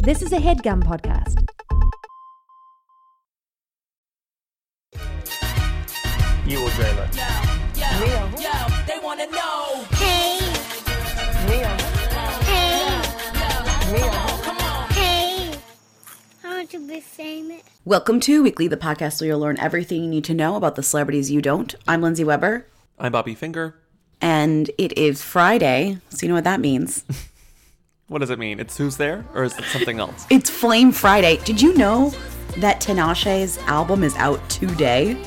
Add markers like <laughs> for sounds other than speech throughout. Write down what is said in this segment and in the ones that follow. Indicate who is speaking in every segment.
Speaker 1: This is a headgum podcast.
Speaker 2: You or Jayla?
Speaker 3: They wanna know.
Speaker 4: Hey. Hey. I want to be famous.
Speaker 5: Welcome to Weekly, the podcast where you'll learn everything you need to know about the celebrities you don't. I'm Lindsay Weber,
Speaker 2: I'm Bobby Finger.
Speaker 5: and it is Friday, so you know what that means. <laughs>
Speaker 2: What does it mean? It's who's there, or is it something else? <laughs>
Speaker 5: It's Flame Friday. Did you know that Tinashe's album is out today?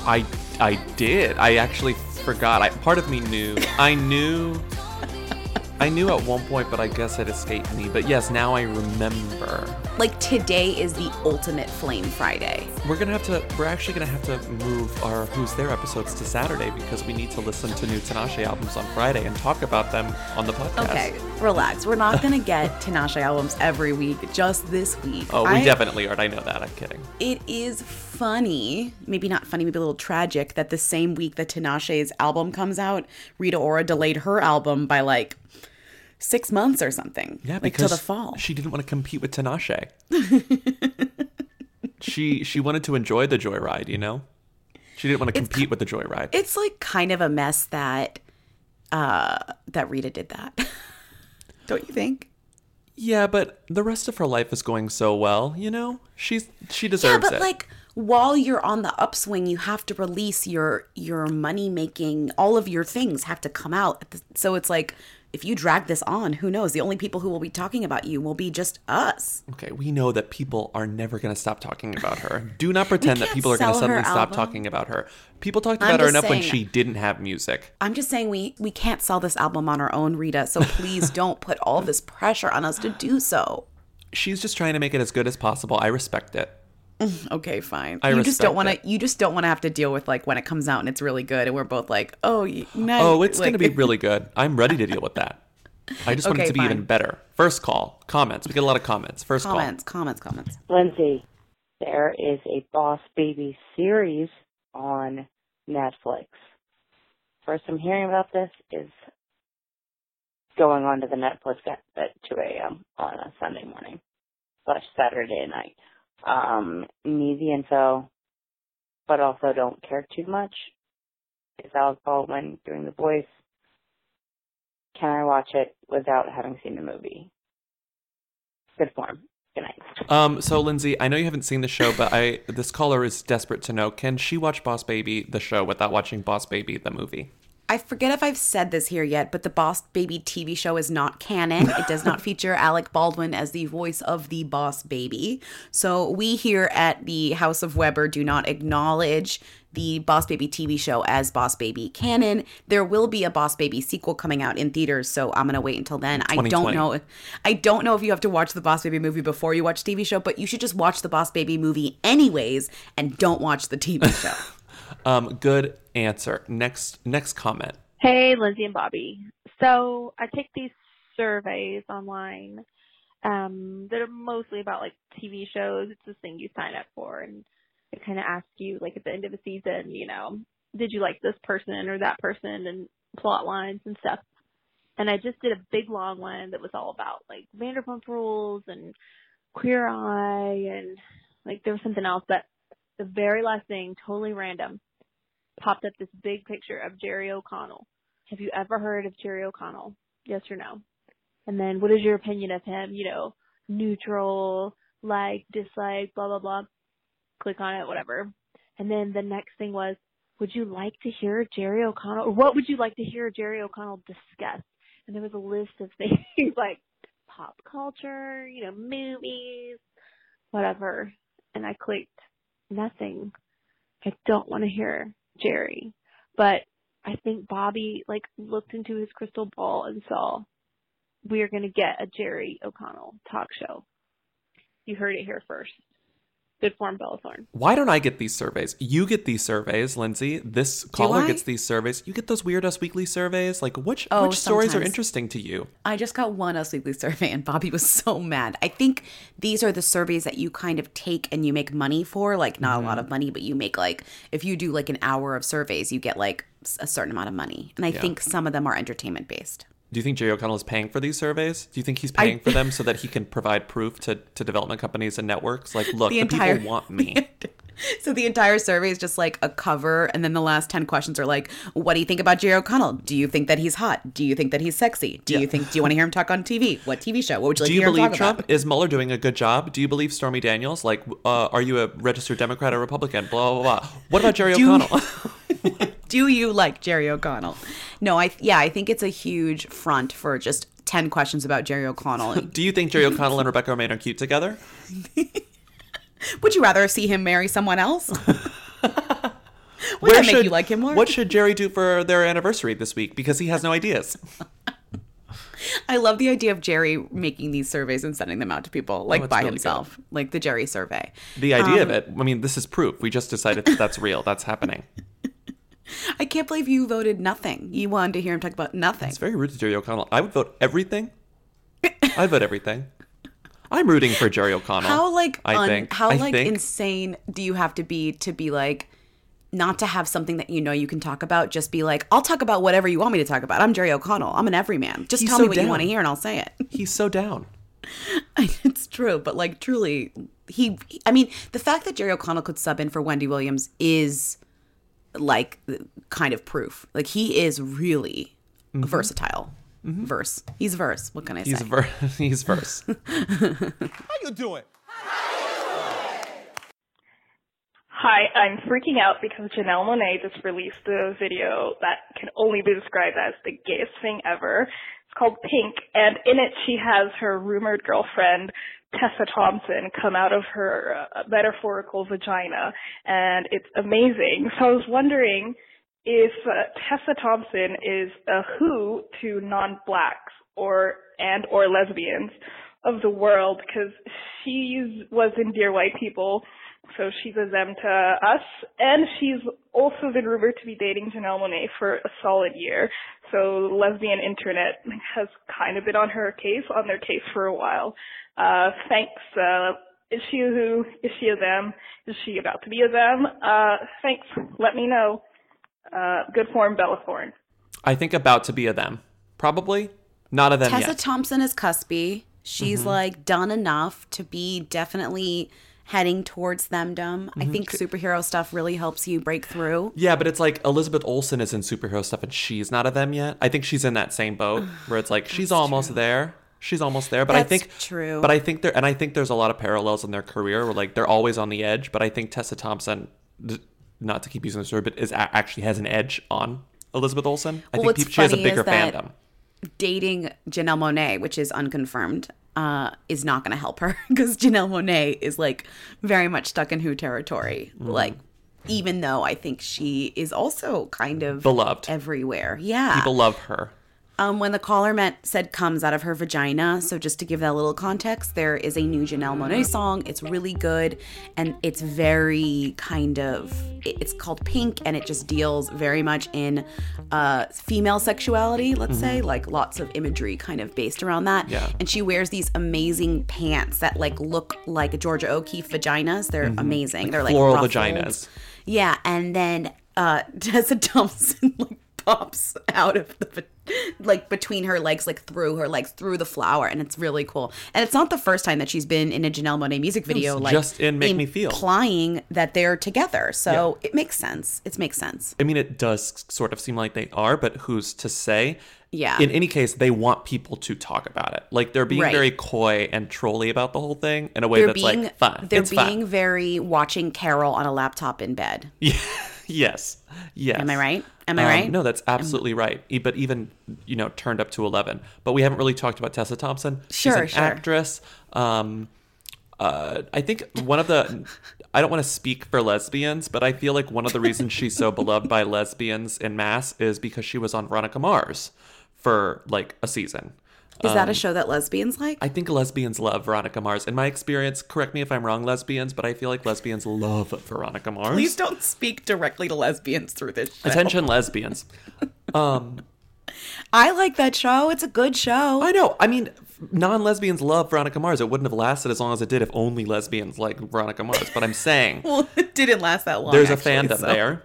Speaker 2: I I did. I actually forgot. I part of me knew. I knew. I knew at one point, but I guess it escaped me. But yes, now I remember.
Speaker 5: Like today is the ultimate Flame Friday.
Speaker 2: We're gonna have to. We're actually gonna have to move our Who's There episodes to Saturday because we need to listen to new Tinashe albums on Friday and talk about them on the podcast.
Speaker 5: Okay, relax. We're not gonna get <laughs> Tinashe albums every week, just this week.
Speaker 2: Oh, we
Speaker 5: I-
Speaker 2: definitely aren't. I know that. I'm kidding.
Speaker 5: It is funny, maybe not funny, maybe a little tragic, that the same week that Tinashe's album comes out, Rita Ora delayed her album by like six months or something.
Speaker 2: Yeah,
Speaker 5: like
Speaker 2: because
Speaker 5: till the fall.
Speaker 2: she didn't want to compete with Tinashe. <laughs> she she wanted to enjoy the joyride, you know. She didn't want to compete with the joyride.
Speaker 5: it's like kind of a mess that uh that Rita did that. <laughs> Don't you think?
Speaker 2: yeah, but the rest of her life is going so well, you know. She's she deserves it.
Speaker 5: Yeah, but
Speaker 2: it.
Speaker 5: like while you're on the upswing, you have to release your your money making. All of your things have to come out. So it's like if you drag this on, who knows? The only people who will be talking about you will be just us.
Speaker 2: okay, we know that people are never going to stop talking about her. Do not pretend that people are going to suddenly stop talking about her. People talked
Speaker 5: I'm
Speaker 2: about her
Speaker 5: just
Speaker 2: enough when she didn't have music.
Speaker 5: I'm just saying we we can't sell this album on our own, Rita. So please <laughs> don't put all this pressure on us to do so.
Speaker 2: She's just trying to make it as good as possible. I respect it. <laughs>
Speaker 5: Okay, fine.
Speaker 2: I
Speaker 5: you just don't want to. You just don't want to have to deal with like when it comes out and it's really good, and we're both like, oh, nice.
Speaker 2: Oh, it's
Speaker 5: like,
Speaker 2: going to be really good. <laughs> I'm ready to deal with that. I just want it to be even better. First call, comments. We get a lot of comments. First
Speaker 5: comments, comments, comments.
Speaker 6: Lindsay, there is a Boss Baby series on Netflix. First I'm hearing about this is going on to the Netflix at, at 2 a.m. on a Sunday morning slash Saturday night. Um, need the info, but also don't care too much. Is Alec Baldwin doing the voice? Can I watch it without having seen the movie? Good form. Good night.
Speaker 2: Um, so Lindsay, I know you haven't seen the show, but I this caller is desperate to know: Can she watch Boss Baby the show without watching Boss Baby the movie?
Speaker 5: I forget if I've said this here yet, but the Boss Baby TV show is not canon. It does not <laughs> feature Alec Baldwin as the voice of the Boss Baby. So we here at the House of Weber do not acknowledge the Boss Baby TV show as Boss Baby canon. There will be a Boss Baby sequel coming out in theaters, so I'm gonna wait until then. I don't know. I don't know if you have to watch the Boss Baby movie before you watch TV show, but you should just watch the Boss Baby movie anyways and don't watch the TV show. <laughs>
Speaker 2: Um, good answer. Next, next comment.
Speaker 7: Hey, Lindsay and Bobby. So I take these surveys online um, that are mostly about like TV shows. It's this thing you sign up for, and it kind of asks you like at the end of the season, you know, did you like this person or that person, and plot lines and stuff. And I just did a big long one that was all about like Vanderpump Rules and Queer Eye, and like there was something else. But the very last thing, totally random, popped up this big picture of Jerry O'Connell. Have you ever heard of Jerry O'Connell? Yes or no? And then what is your opinion of him? You know, neutral, like, dislike, blah, blah, blah. Click on it, whatever. And then the next thing was, would you like to hear Jerry O'Connell, or what would you like to hear Jerry O'Connell discuss? And there was a list of <laughs> things like pop culture, you know, movies, whatever. And I clicked nothing. I don't want to hear Jerry. But I think Bobby like looked into his crystal ball and saw we are going to get a Jerry O'Connell talk show. You heard it here first. Good form, Bella Thorne.
Speaker 2: Why don't I get these surveys? You get these surveys, Lindsay. This caller gets these surveys. You get those Weird Us Weekly surveys. Like, which
Speaker 5: Oh,
Speaker 2: which stories are interesting to you?
Speaker 5: I just got one Us Weekly survey and Bobby was so mad. I think these are the surveys that you kind of take and you make money for, like not a lot
Speaker 2: Mm-hmm.
Speaker 5: of money, but you make like if you do like an hour of surveys, you get like a certain amount of money. And I think some of them are entertainment based.
Speaker 2: Do you think Jerry O'Connell is paying for these surveys? Do you think he's paying for them so that he <laughs> can provide proof to, to development companies and networks? Like, look, the, people want <laughs> me.
Speaker 5: So the entire survey is just like a cover, and then the last ten questions are like, "What do you think about Jerry O'Connell? Do you think that he's hot? Do you think that he's sexy? Do you think? Do you want to hear him talk on TV? What TV show? What would you like
Speaker 2: Do
Speaker 5: to
Speaker 2: you
Speaker 5: hear him
Speaker 2: believe
Speaker 5: talk
Speaker 2: Trump?
Speaker 5: about?"
Speaker 2: Is Mueller doing a good job? Do you believe Stormy Daniels? Like, uh, are you a registered Democrat or Republican? Blah, blah, blah. What about Jerry
Speaker 5: Do-
Speaker 2: O'Connell? <laughs>
Speaker 5: Do you like Jerry O'Connell? No, I yeah, I think it's a huge front for just ten questions about Jerry O'Connell. <laughs>
Speaker 2: Do you think Jerry O'Connell and Rebecca Romijn are cute together? <laughs>
Speaker 5: would you rather see him marry someone else? <laughs> Would
Speaker 2: Where
Speaker 5: that make you like him more?
Speaker 2: What should Jerry do for their anniversary this week? Because he has no ideas.
Speaker 5: I love the idea of Jerry making these surveys and sending them out to people like
Speaker 2: it's
Speaker 5: by
Speaker 2: really
Speaker 5: himself, like the Jerry survey.
Speaker 2: The idea
Speaker 5: Um,
Speaker 2: of it, I mean, this is proof. We just decided that that's real. That's happening.
Speaker 5: I can't believe you voted nothing. You wanted to hear him talk about nothing.
Speaker 2: It's very rude to Jerry O'Connell. I would vote everything. I vote everything. I'm rooting for Jerry O'Connell.
Speaker 5: How like
Speaker 2: I
Speaker 5: un-
Speaker 2: think.
Speaker 5: how
Speaker 2: I
Speaker 5: like
Speaker 2: think.
Speaker 5: insane do you have to be to be like not to have something that you know you can talk about? Just be like, I'll talk about whatever you want me to talk about. I'm Jerry O'Connell. I'm an everyman. Just
Speaker 2: He's
Speaker 5: tell
Speaker 2: so
Speaker 5: me what you want to hear and I'll say it. <laughs>
Speaker 2: He's so down.
Speaker 5: it's true, but like truly, he. I mean, the fact that Jerry O'Connell could sub in for Wendy Williams is like kind of proof. Like he is really versatile. Verse. He's verse. What can I
Speaker 2: Mm-hmm. He's
Speaker 5: say?
Speaker 2: ver- <laughs> he's verse. <laughs>
Speaker 8: How you doing?
Speaker 9: Hi, I'm freaking out because Janelle Monáe just released a video that can only be described as the gayest thing ever. It's called PYNK, and in it she has her rumored girlfriend, Tessa Thompson, come out of her uh, metaphorical vagina, and it's amazing. So I was wondering if uh, Tessa Thompson is a who to non-blacks or and or lesbians of the world because she was in Dear White People so she's a them to us, and she's also been rumored to be dating Janelle Monáe for a solid year. So lesbian internet has kind of been on her case, on their case for a while. Uh, thanks. Uh, is she a who? Is she a them? Is she about to be a them? Uh, thanks. Let me know. Uh, good form, Bella Thorne.
Speaker 2: I think about to be a them. Probably not a them
Speaker 5: Tessa
Speaker 2: yet.
Speaker 5: Thompson is cuspy. She's
Speaker 2: Mm-hmm.
Speaker 5: like done enough to be definitely heading towards themdom.
Speaker 2: Mm-hmm.
Speaker 5: I think superhero stuff really helps you break through.
Speaker 2: yeah, but it's like Elizabeth Olsen is in superhero stuff and she's not a them yet. I think she's in that same boat <sighs> where it's like she's almost there. She's almost there, but I think
Speaker 5: true.
Speaker 2: But I think there, and I think there's a lot of parallels in their career where like they're always on the edge. But I think Tessa Thompson, not to keep using this word, but is actually has an edge on Elizabeth Olsen. I
Speaker 5: Well,
Speaker 2: think
Speaker 5: what's
Speaker 2: she has a bigger fandom.
Speaker 5: Dating Janelle Monáe, which is unconfirmed, uh, is not going to help her <laughs> because Janelle Monáe is like very much stuck in Who territory.
Speaker 2: Mm.
Speaker 5: Like, even though I think she is also kind of
Speaker 2: Beloved.
Speaker 5: everywhere. Yeah.
Speaker 2: People love her.
Speaker 5: Um, when the caller meant said comes out of her vagina. So just to give that little context, there is a new Janelle Monáe song. It's really good, and it's very kind of it's called PYNK, and it just deals very much in uh, female sexuality. Let's say like lots of imagery kind of based around that.
Speaker 2: Yeah.
Speaker 5: And she wears these amazing pants that like look like Georgia O'Keeffe vaginas. They're amazing. They're like
Speaker 2: floral
Speaker 5: ruffled.
Speaker 2: vaginas.
Speaker 5: Yeah, and then uh <laughs> Tessa Thompson like pops out of the like between her legs, like through her legs, through the flower, and it's really cool. And it's not the first time that she's been in a Janelle Monáe music video, like
Speaker 2: just in Make Me Feel.
Speaker 5: implying that they're together. So it makes sense. It makes sense.
Speaker 2: I mean, it does sort of seem like they are, but who's to say?
Speaker 5: Yeah.
Speaker 2: In any case, they want people to talk about it. Like they're being
Speaker 5: Right.
Speaker 2: very coy and trolly about the whole thing in a way
Speaker 5: They're
Speaker 2: that's
Speaker 5: being
Speaker 2: like fun.
Speaker 5: they're
Speaker 2: it's fun.
Speaker 5: being very watching Carol on a laptop in bed. <laughs>
Speaker 2: yes. Yes.
Speaker 5: Am I right? Am I
Speaker 2: Um,
Speaker 5: right?
Speaker 2: No, that's absolutely right. E- But even you know, turned up to eleven. But we haven't really talked about Tessa Thompson.
Speaker 5: Sure, She's
Speaker 2: an
Speaker 5: sure.
Speaker 2: actress. Um, uh, I think one of the. I don't want to speak for lesbians, but I feel like one of the reasons she's so <laughs> beloved by lesbians in mass is because she was on Veronica Mars for like a season.
Speaker 5: Is that a show that lesbians like?
Speaker 2: Um, I think lesbians love Veronica Mars. In my experience, correct me if I'm wrong, lesbians, but I feel like lesbians love Veronica Mars.
Speaker 5: Please don't speak directly to lesbians through this. Show.
Speaker 2: Attention, lesbians. Um, <laughs>
Speaker 5: I like that show. It's a good show.
Speaker 2: I know. I mean, non-lesbians love Veronica Mars. It wouldn't have lasted as long as it did if only lesbians like Veronica Mars. But I'm saying <laughs>
Speaker 5: well, it didn't last that long.
Speaker 2: there's a
Speaker 5: actually,
Speaker 2: fandom
Speaker 5: so-
Speaker 2: there.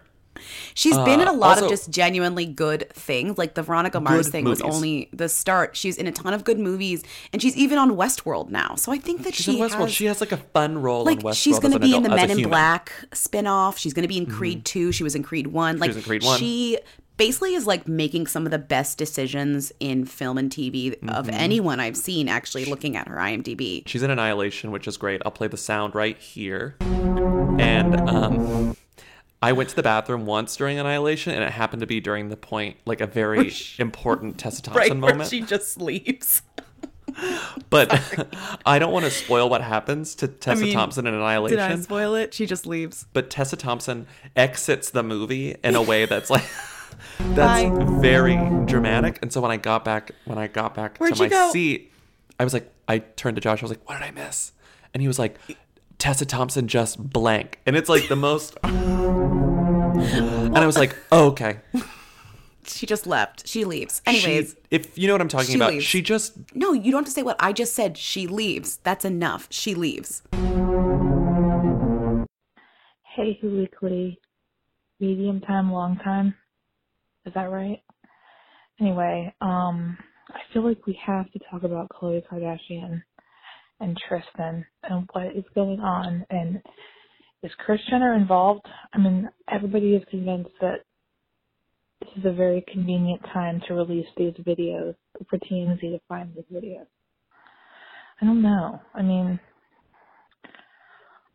Speaker 5: She's been in a
Speaker 2: Uh,
Speaker 5: lot of just genuinely good things. Like the Veronica Mars thing was only the start. She's in a ton of good movies, and she's even on Westworld now. So I think that
Speaker 2: She's
Speaker 5: she
Speaker 2: in Westworld.
Speaker 5: has,
Speaker 2: she has like a fun role
Speaker 5: like she's going to be in the Men in. Black spinoff. She's going to be in Creed Two. She was in Creed One. Like
Speaker 2: was in Creed 1.
Speaker 5: she basically is like making some of the best decisions in film and TV of
Speaker 2: Mm-hmm.
Speaker 5: anyone I've seen. Actually, looking at her IMDb.
Speaker 2: She's in Annihilation, which is great. I'll play the sound right here. And um, I went to the bathroom once during Annihilation, and it happened to be during the point, like a very important Tessa Thompson <laughs> moment.
Speaker 5: She just leaves. <laughs>
Speaker 2: But <laughs> I don't want to spoil what happens to Tessa
Speaker 5: mean,
Speaker 2: Thompson in Annihilation.
Speaker 5: Did I spoil it? She just leaves.
Speaker 2: but Tessa Thompson exits the movie in a way that's like that's
Speaker 5: Bye.
Speaker 2: very dramatic. And so when I got back when I got back
Speaker 5: Where'd
Speaker 2: to my
Speaker 5: go?
Speaker 2: seat, I was like I turned to Josh, I was like, What did I miss? And he was like, Tessa Thompson just blank. And it's like the most And I was like, oh, okay.
Speaker 5: She just left. She leaves.
Speaker 2: She-
Speaker 5: Anyways,
Speaker 2: if you know what I'm talking
Speaker 5: she
Speaker 2: about,
Speaker 5: leaves.
Speaker 2: she just
Speaker 5: no, you don't have to say what I just said. She leaves. That's enough. She leaves.
Speaker 10: Hey, Who Weekly, medium time, long time. Is that right? Anyway, um, I feel like we have to talk about Khloe Kardashian and Tristan and what is going on. And is Kris Jenner involved? I mean, everybody is convinced that this is a very convenient time to release these videos for TMZ to find these videos. I don't know. I mean,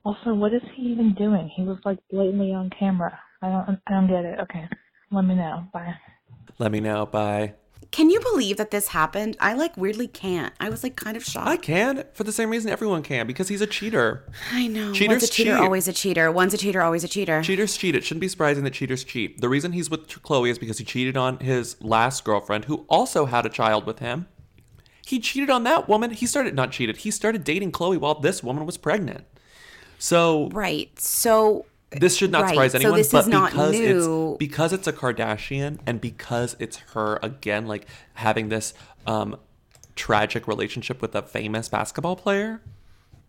Speaker 10: also, what is he even doing? He was like blatantly on camera. I don't, I don't get it. Okay, let me know. Bye.
Speaker 2: let me know by
Speaker 5: Can you believe that this happened? I like weirdly can't. I was like kind of shocked.
Speaker 2: I can for the same reason everyone can because he's a cheater.
Speaker 5: I know.
Speaker 2: Cheaters
Speaker 5: Once a cheater,
Speaker 2: cheat.
Speaker 5: always a cheater. Once a cheater, always a cheater.
Speaker 2: Cheaters cheat. It shouldn't be surprising that cheaters cheat. The reason he's with Khloe is because he cheated on his last girlfriend, who also had a child with him. He cheated on that woman. He started not cheated. He started dating Khloe while this woman was pregnant. So
Speaker 5: Right. So
Speaker 2: this should not
Speaker 5: Right.
Speaker 2: surprise
Speaker 5: So
Speaker 2: anyone.
Speaker 5: this
Speaker 2: but
Speaker 5: is not
Speaker 2: because
Speaker 5: new.
Speaker 2: it's because it's a Kardashian and because it's her again, like having this um, tragic relationship with a famous basketball player,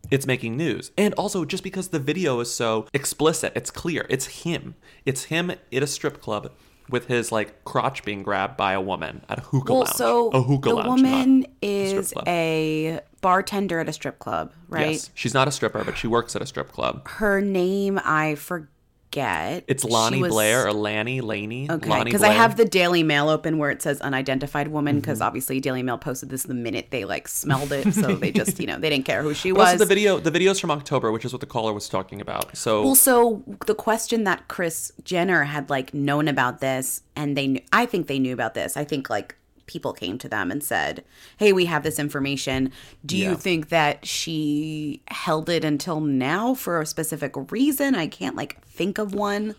Speaker 2: it's making news. And also just because the video is so explicit, it's clear. It's him. It's him at a strip club with his like crotch being grabbed by a woman at a hookah
Speaker 5: well,
Speaker 2: lounge.
Speaker 5: so
Speaker 2: a hookah
Speaker 5: the
Speaker 2: lounge,
Speaker 5: woman
Speaker 2: not a strip
Speaker 5: is a bartender at a strip club, right?
Speaker 2: Yes, she's not a stripper, but she works at a strip club.
Speaker 5: Her name I forget.
Speaker 2: It's Lonnie
Speaker 5: was-
Speaker 2: Blair or Lanny Laney.
Speaker 5: Okay, because I have the Daily Mail open where it says unidentified woman,
Speaker 2: Mm-hmm.
Speaker 5: because obviously Daily Mail posted this the minute they like smelled it, so they just <laughs> you know they didn't care who she
Speaker 2: But
Speaker 5: was.
Speaker 2: also the video, the video's from October, which is what the caller was talking about. So
Speaker 5: Well, so the question that Kris Jenner had like known about this, and they, knew, I think they knew about this. I think like people came to them and said, "Hey, we have this information. Do
Speaker 2: Yeah.
Speaker 5: you think that she held it until now for a specific reason? I can't like think of one."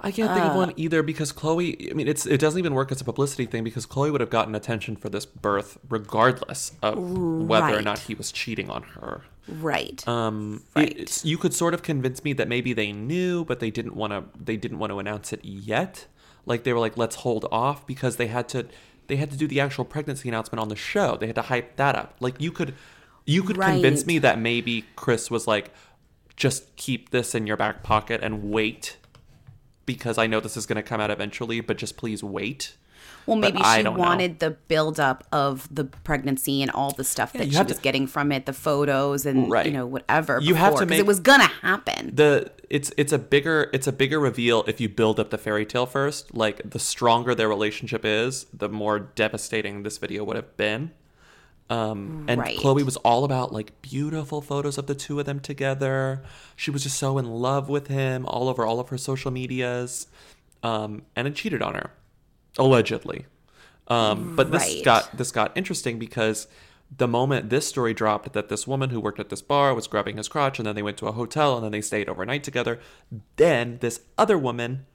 Speaker 2: I can't think of
Speaker 5: Uh,
Speaker 2: one either because Khloe. I mean, it's it doesn't even work as a publicity thing because Khloe would have gotten attention for this birth regardless of whether or not he was cheating on her.
Speaker 5: Right.
Speaker 2: Um,
Speaker 5: Right.
Speaker 2: it's, you could sort of convince me that maybe they knew, but they didn't want to. They didn't want to announce it yet. Like they were like, let's hold off because they had to. They had to do the actual pregnancy announcement on the show. They had to hype that up. Like you could, you could convince me that maybe Kris was like, just keep this in your back pocket and wait, because I know this is going to come out eventually. But just please wait.
Speaker 5: Well, maybe
Speaker 2: I
Speaker 5: she
Speaker 2: don't know.
Speaker 5: wanted the buildup of the pregnancy and all the stuff that she was
Speaker 2: to-
Speaker 5: getting from it, the photos and
Speaker 2: Right.
Speaker 5: you know whatever.
Speaker 2: You have to
Speaker 5: before,
Speaker 2: make-
Speaker 5: it was gonna happen.
Speaker 2: the it's it's a bigger it's a bigger reveal if you build up the fairy tale first. Like the stronger their relationship is the more devastating this video would have been. Um and
Speaker 5: Right.
Speaker 2: khloe was all about like beautiful photos of the two of them together. She was just so in love with him all over all of her social medias. Um and it cheated on her allegedly. Um but this
Speaker 5: Right.
Speaker 2: got this got interesting because the moment this story dropped that this woman who worked at this bar was grabbing his crotch and then they went to a hotel and then they stayed overnight together then this other woman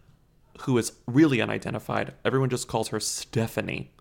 Speaker 2: who is really unidentified everyone just calls her stephanie.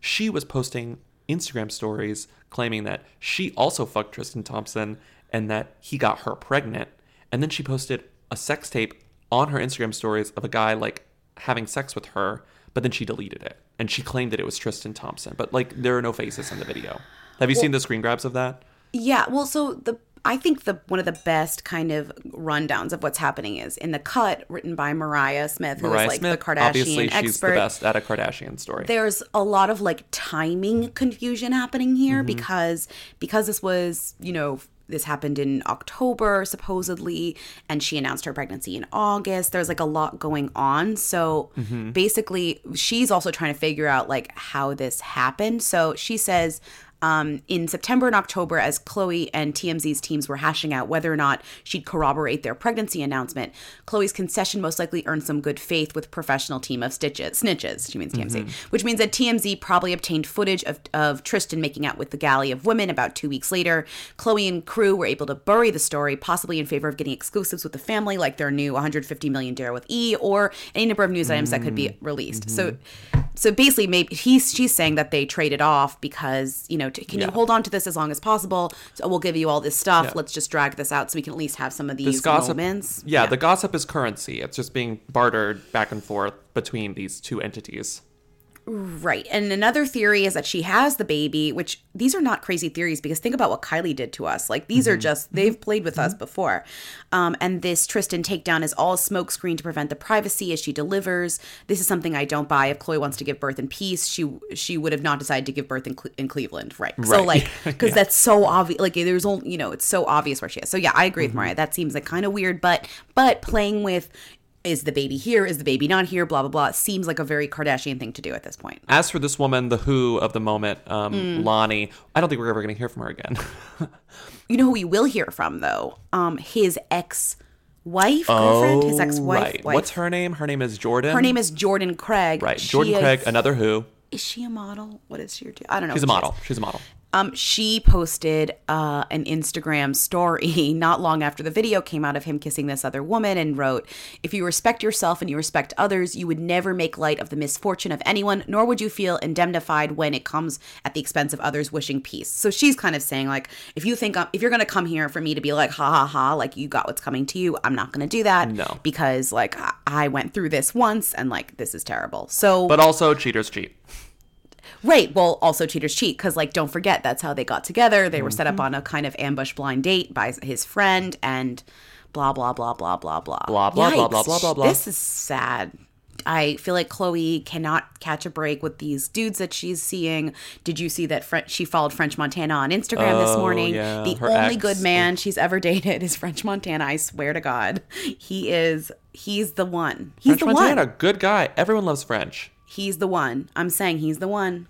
Speaker 2: She was posting instagram stories claiming that she also fucked tristan thompson and that he got her pregnant. And then she posted a sex tape on her instagram stories of a guy like having sex with her but then she deleted it. And she claimed that it was tristan thompson. But like there are no faces in the video have you seen the screen grabs of that
Speaker 5: Yeah, well, so the I think the one of the best kind of rundowns of what's happening is in the cut written by Mariah Smith, who
Speaker 2: Mariah
Speaker 5: is like
Speaker 2: Smith,
Speaker 5: the Kardashian
Speaker 2: obviously, she's
Speaker 5: expert.
Speaker 2: the best at a Kardashian story.
Speaker 5: There's a lot of like timing confusion happening here
Speaker 2: Mm-hmm.
Speaker 5: because because this was, you know, this happened in October supposedly and she announced her pregnancy in August. There's like a lot going on. So
Speaker 2: Mm-hmm.
Speaker 5: basically she's also trying to figure out like how this happened. So she says um, in September and October, as Khloe and TMZ's teams were hashing out whether or not she'd corroborate their pregnancy announcement, Khloe's concession most likely earned some good faith with professional team of stitches, snitches. She means TMZ, mm-hmm. which means that TMZ probably obtained footage of, of Tristan making out with the galley of women about two weeks later. Khloe and crew were able to bury the story, possibly in favor of getting exclusives with the family, like their new 150 million deal with E, or any number of news items that could be mm-hmm. released. So, mm-hmm. so basically, maybe he's she's saying that they traded off because you know, t- can you hold on to this as long as possible? So we'll give you all this stuff.
Speaker 2: Yeah.
Speaker 5: Let's just drag this out so we can at least have some of these
Speaker 2: gossip,
Speaker 5: moments.
Speaker 2: yeah, the gossip is currency. It's just being bartered back and forth between these two entities.
Speaker 5: Right. And another theory is that she has the baby, which these are not crazy theories because think about what Kylie did to us. Like these are mm-hmm. just they've mm-hmm. played with us mm-hmm. before. Um, and this Tristan takedown is all smokescreen to prevent the privacy as she delivers. This is something I don't buy. If Khloe wants to give birth in peace, she she would have not decided to give birth in, Cle- in Cleveland, right?
Speaker 2: right.
Speaker 5: So like <laughs> because that's so obvious. Like there's only you know it's so obvious where she is. So yeah, I agree with Mariah. That seems like kind of weird, but but playing with. Is the baby here? Is the baby not here? Blah blah blah. It seems like a very Kardashian thing to do at this point.
Speaker 2: As for this woman, the Who of the moment, um,
Speaker 5: Mm.
Speaker 2: Lonnie, I don't think we're ever going to hear from her again. <laughs>
Speaker 5: You know who we will hear from though? Um, his ex wife, girlfriend, his ex wife.
Speaker 2: Oh. What's her name? Her name is Jordan.
Speaker 5: Her name is Jordan Craig.
Speaker 2: right.
Speaker 5: She
Speaker 2: Jordan
Speaker 5: is-
Speaker 2: Craig, another Who.
Speaker 5: Is she a model? What is she? I don't know.
Speaker 2: She's a
Speaker 5: what she
Speaker 2: model. She's a model.
Speaker 5: Um, she posted uh, an Instagram story <laughs> not long after the video came out of him kissing this other woman and wrote, If you respect yourself and you respect others, you would never make light of the misfortune of anyone, nor would you feel indemnified when it comes at the expense of others wishing peace. So she's kind of saying, like, if you think, I'm, if you're going to come here for me to be like, ha ha ha, like you got what's coming to you, I'm not going to do that.
Speaker 2: No.
Speaker 5: Because, like, I- I went through this once and, like, this is terrible. So,
Speaker 2: But also, cheaters cheat.
Speaker 5: Right. Well, also cheaters cheat because, like, don't forget that's how they got together. They were set
Speaker 2: Mm-hmm.
Speaker 5: up on a kind of ambush blind date by his friend, and blah blah blah blah blah blah
Speaker 2: Blah, blah, blah, blah, blah, blah, blah.
Speaker 5: This is sad. I feel like Khloe cannot catch a break with these dudes that she's seeing. Did you see that Fre- she followed French Montana on Instagram this
Speaker 2: Oh,
Speaker 5: morning?
Speaker 2: yeah,
Speaker 5: the only
Speaker 2: ex.
Speaker 5: good man she's ever <laughs> dated is French Montana. I swear to God, he is. He's the one. He's
Speaker 2: French
Speaker 5: the
Speaker 2: Montana,
Speaker 5: one.
Speaker 2: good guy. Everyone loves French.
Speaker 5: He's the one. I'm saying he's the one.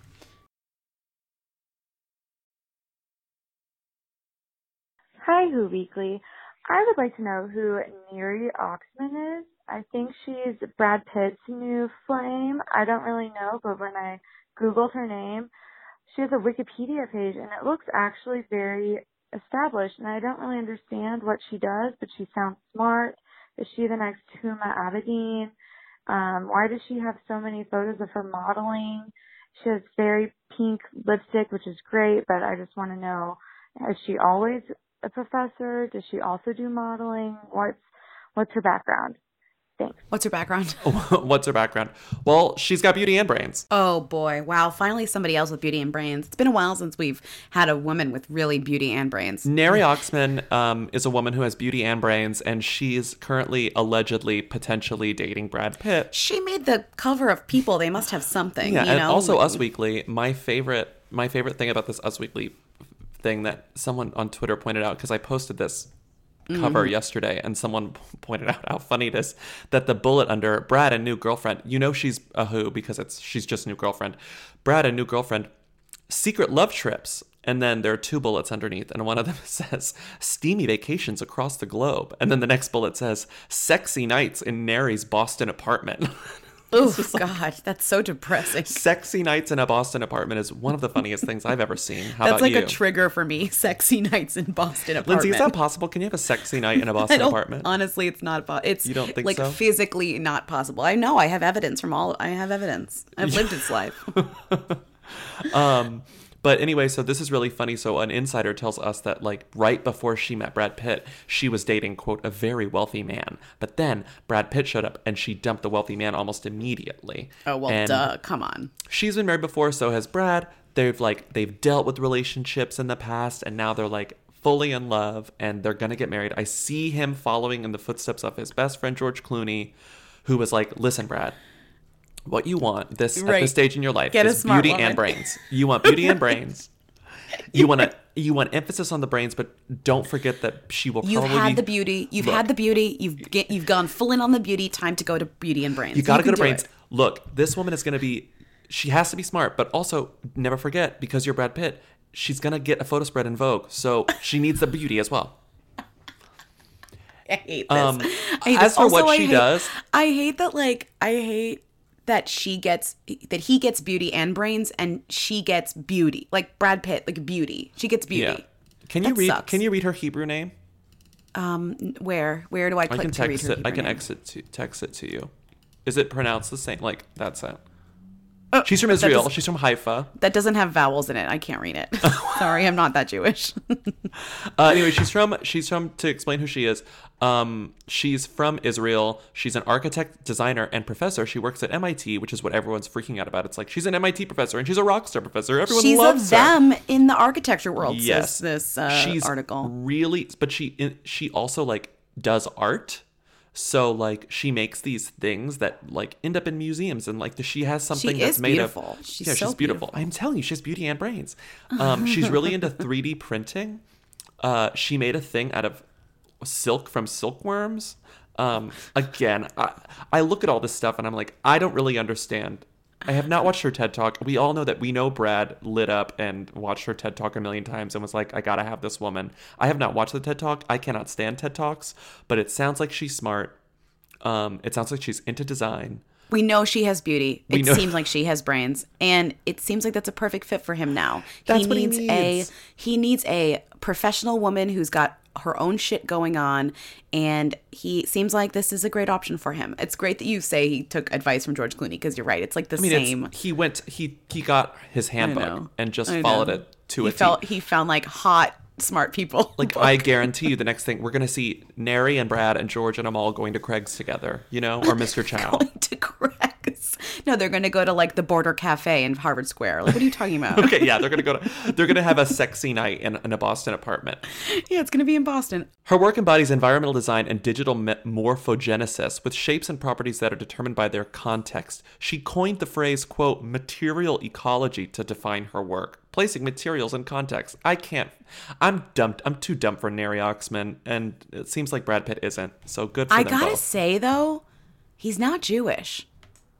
Speaker 11: Hi, Who Weekly. I would like to know who Neri Oxman is. I think she's Brad Pitt's new flame. I don't really know, but when I Googled her name, she has a Wikipedia page and it looks actually very established. And I don't really understand what she does, but she sounds smart. Is she the next Huma Abedin? Um, why does she have so many photos of her modeling? She has very pink lipstick, which is great, but I just want to know, is she always a professor? Does she also do modeling? What's what's her background? Thanks.
Speaker 5: What's her background? <laughs>
Speaker 2: What's her background? Well, she's got beauty and brains.
Speaker 5: Oh boy, wow, finally somebody else with beauty and brains. It's been a while since we've had a woman with really beauty and brains.
Speaker 2: Neri Oxman um, is a woman who has beauty and brains, and she's currently allegedly, potentially dating Brad Pitt.
Speaker 5: She made the cover of People. They must have something,
Speaker 2: Yeah,
Speaker 5: you
Speaker 2: and
Speaker 5: know?
Speaker 2: also Us Weekly. My favorite, my favorite thing about this Us Weekly thing that someone on Twitter pointed out because I posted this cover
Speaker 5: Mhm.
Speaker 2: yesterday, and someone <laughs> pointed out how funny it is that the bullet under Brad and new girlfriend. You know she's a who because it's she's just new girlfriend. Brad and new girlfriend, secret love trips. And then there are two bullets underneath, and one of them <laughs> says steamy vacations across the globe. And then the next bullet says sexy nights in Neri's Boston apartment. <laughs>
Speaker 5: Oh God, that's so depressing.
Speaker 2: Sexy nights in a Boston apartment is one of the funniest things I've ever seen. How
Speaker 5: that's
Speaker 2: about
Speaker 5: like
Speaker 2: you?
Speaker 5: a trigger for me. <laughs> Sexy nights in Boston apartment.
Speaker 2: Lindsay, is that possible? Can you have a sexy <laughs> night in a Boston apartment?
Speaker 5: Honestly, it's not. Po- it's
Speaker 2: You don't think
Speaker 5: like
Speaker 2: so?
Speaker 5: physically not possible. I know. I have evidence from all. I have evidence. I've lived its life. <laughs>
Speaker 2: um, but anyway, so this is really funny. So an insider tells us that like right before she met Brad Pitt, she was dating quote a very wealthy man. But then Brad Pitt showed up and she dumped the wealthy man almost immediately.
Speaker 5: Oh well,
Speaker 2: And
Speaker 5: duh. Come on.
Speaker 2: She's been married before, so has Brad. They've like they've dealt with relationships in the past, and now they're like fully in love and they're going to get married. I see him following in the footsteps of his best friend George Clooney, who was like, "Listen, Brad, what you want this at this stage in your life
Speaker 5: Get
Speaker 2: is beauty
Speaker 5: woman."
Speaker 2: and brains. You want beauty and brains. <laughs> You want to you want emphasis on the brains, but don't forget that she will
Speaker 5: You've
Speaker 2: probably
Speaker 5: had
Speaker 2: be-
Speaker 5: the beauty. You've
Speaker 2: Look.
Speaker 5: had the beauty. You've get, you've gone full in on the beauty. Time to go to beauty and brains.
Speaker 2: You got to go to brains.
Speaker 5: it.
Speaker 2: Look, this woman is going to be. She has to be smart, but also never forget because you're Brad Pitt. She's going to get a photo spread in Vogue, so she needs the beauty as well. <laughs>
Speaker 5: I hate this.
Speaker 2: Um,
Speaker 5: I hate
Speaker 2: as
Speaker 5: this.
Speaker 2: for
Speaker 5: Also,
Speaker 2: what
Speaker 5: I
Speaker 2: she
Speaker 5: hate-
Speaker 2: does,
Speaker 5: I hate that. Like, I hate that she gets that he gets beauty and brains, and she gets beauty. Like Brad Pitt, like beauty. She gets beauty.
Speaker 2: yeah. Can you
Speaker 5: That
Speaker 2: read?
Speaker 5: sucks.
Speaker 2: Can you read her Hebrew name?
Speaker 5: Um, where where do I
Speaker 2: I
Speaker 5: click
Speaker 2: can
Speaker 5: to read
Speaker 2: text
Speaker 5: her
Speaker 2: it. I can
Speaker 5: name?
Speaker 2: exit to text it to you. Is it pronounced the same? Like that's it.
Speaker 5: Oh,
Speaker 2: She's from Israel. She's from Haifa.
Speaker 5: That doesn't have vowels in it. I can't read it. <laughs> Sorry, I'm not that Jewish.
Speaker 2: Uh, anyway, she's from she's from to explain who she is. Um, she's from Israel. She's an architect, designer, and professor. She works at MIT, which is what everyone's freaking out about. It's like she's an MIT professor and she's a rock star professor. Everyone
Speaker 5: She's
Speaker 2: loves
Speaker 5: of
Speaker 2: her.
Speaker 5: them in the architecture world.
Speaker 2: Yes,
Speaker 5: this uh,
Speaker 2: she's
Speaker 5: article.
Speaker 2: really, but she she also like does art. So like she makes these things that like end up in museums and like the, she has something
Speaker 5: She
Speaker 2: that's made
Speaker 5: beautiful.
Speaker 2: of
Speaker 5: She's
Speaker 2: yeah
Speaker 5: so
Speaker 2: she's beautiful. I'm telling you she has beauty and brains. <laughs> Um, she's really into 3D printing. Uh, she made a thing out of silk from silkworms. Um, again, I, I look at all this stuff and I'm like I don't really understand. I have not watched her TED talk. We all know that we know Brad lit up and watched her TED talk a million times and was like, I gotta have this woman. I have not watched the TED talk. I cannot stand TED talks, but it sounds like she's smart. Um, it sounds like she's into design.
Speaker 5: We know she has beauty.
Speaker 2: We
Speaker 5: It
Speaker 2: know-
Speaker 5: seems like she has brains, and it seems like that's a perfect fit for him now.
Speaker 2: That's
Speaker 5: he
Speaker 2: what he
Speaker 5: needs,
Speaker 2: needs.
Speaker 5: a he needs a professional woman who's got her own shit going on, and he seems like this is a great option for him. It's great that you say he took advice from George Clooney because you're right. It's like the
Speaker 2: I mean,
Speaker 5: same.
Speaker 2: he went, he he got his handbook and just
Speaker 5: I
Speaker 2: followed
Speaker 5: know.
Speaker 2: it to a
Speaker 5: he
Speaker 2: a
Speaker 5: felt he found like hot smart people. <laughs>
Speaker 2: Like I guarantee you, the next thing we're gonna see Neri and Brad and George and Amal going to Craig's together, you know, or Mr. <laughs> Chow.
Speaker 5: to No, they're going to go to like the Border Cafe in Harvard Square. Like, what are you talking about?
Speaker 2: okay, yeah, they're gonna go to, they're gonna have a sexy night in, in a Boston apartment.
Speaker 5: yeah, it's going to be in Boston.
Speaker 2: Her work embodies environmental design and digital me- morphogenesis with shapes and properties that are determined by their context. She coined the phrase, quote, material ecology to define her work, placing materials in context. I can't, I'm dumped, I'm too dumb for Neri Oxman, and it seems like Brad Pitt isn't, so good for
Speaker 5: I gotta
Speaker 2: both.
Speaker 5: say though, he's not Jewish.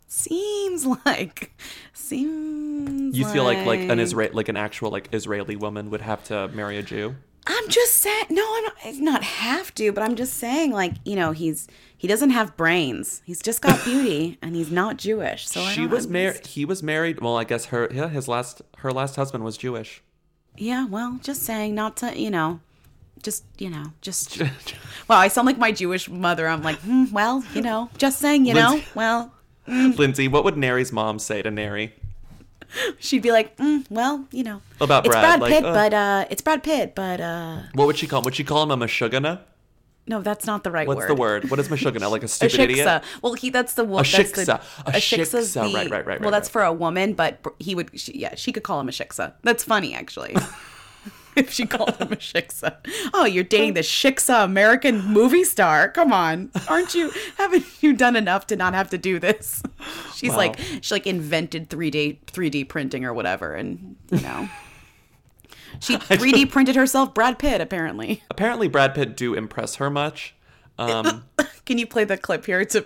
Speaker 5: Seems like seems.
Speaker 2: You feel like like an Israel, like an actual like Israeli woman would have to marry a Jew.
Speaker 5: I'm just saying. No, I'm not. It's not have to, but I'm just saying. Like you know, he's he doesn't have brains. He's just got beauty, <laughs> and he's not Jewish. So I
Speaker 2: she was married. He was married. Well, I guess her yeah, his last her last husband was Jewish.
Speaker 5: Yeah, well, just saying, not to you know, just you know, just. <laughs> well, I sound like my Jewish mother. I'm like, hmm, well, you know, just saying, you know, well, <laughs>
Speaker 2: Lindsay, what would Neri's mom say to Neri?
Speaker 5: she'd be like, mm, well, you know,
Speaker 2: About Brad,
Speaker 5: it's
Speaker 2: Brad, like,
Speaker 5: Pitt,
Speaker 2: uh,
Speaker 5: but uh, it's Brad Pitt, but uh,
Speaker 2: What would she call him? Would she call him a mashugana?
Speaker 5: no, that's not the right
Speaker 2: What's
Speaker 5: word.
Speaker 2: What's the word? What is mashugana? Like a <laughs>
Speaker 5: A
Speaker 2: stupid
Speaker 5: shiksa.
Speaker 2: idiot?
Speaker 5: Well, he that's the wo-
Speaker 2: A
Speaker 5: the-
Speaker 2: shiksa. A
Speaker 5: shiksa's
Speaker 2: shiksa. Right, right, right,
Speaker 5: Well,
Speaker 2: right,
Speaker 5: that's
Speaker 2: right.
Speaker 5: for a woman, but he would. She, yeah, she could call him a shiksa. That's funny, actually. <laughs> <laughs> if she called him a shiksa. Oh, you're dating the shiksa American movie star. Come on, aren't you? Haven't you done enough to not have to do this? <laughs> She's
Speaker 2: Wow.
Speaker 5: like she like invented 3D 3D printing or whatever, and you know. <laughs> She 3D printed herself Brad Pitt, apparently.
Speaker 2: Apparently, Brad Pitt do impress her much. Um,
Speaker 5: Can you play the clip here? It's a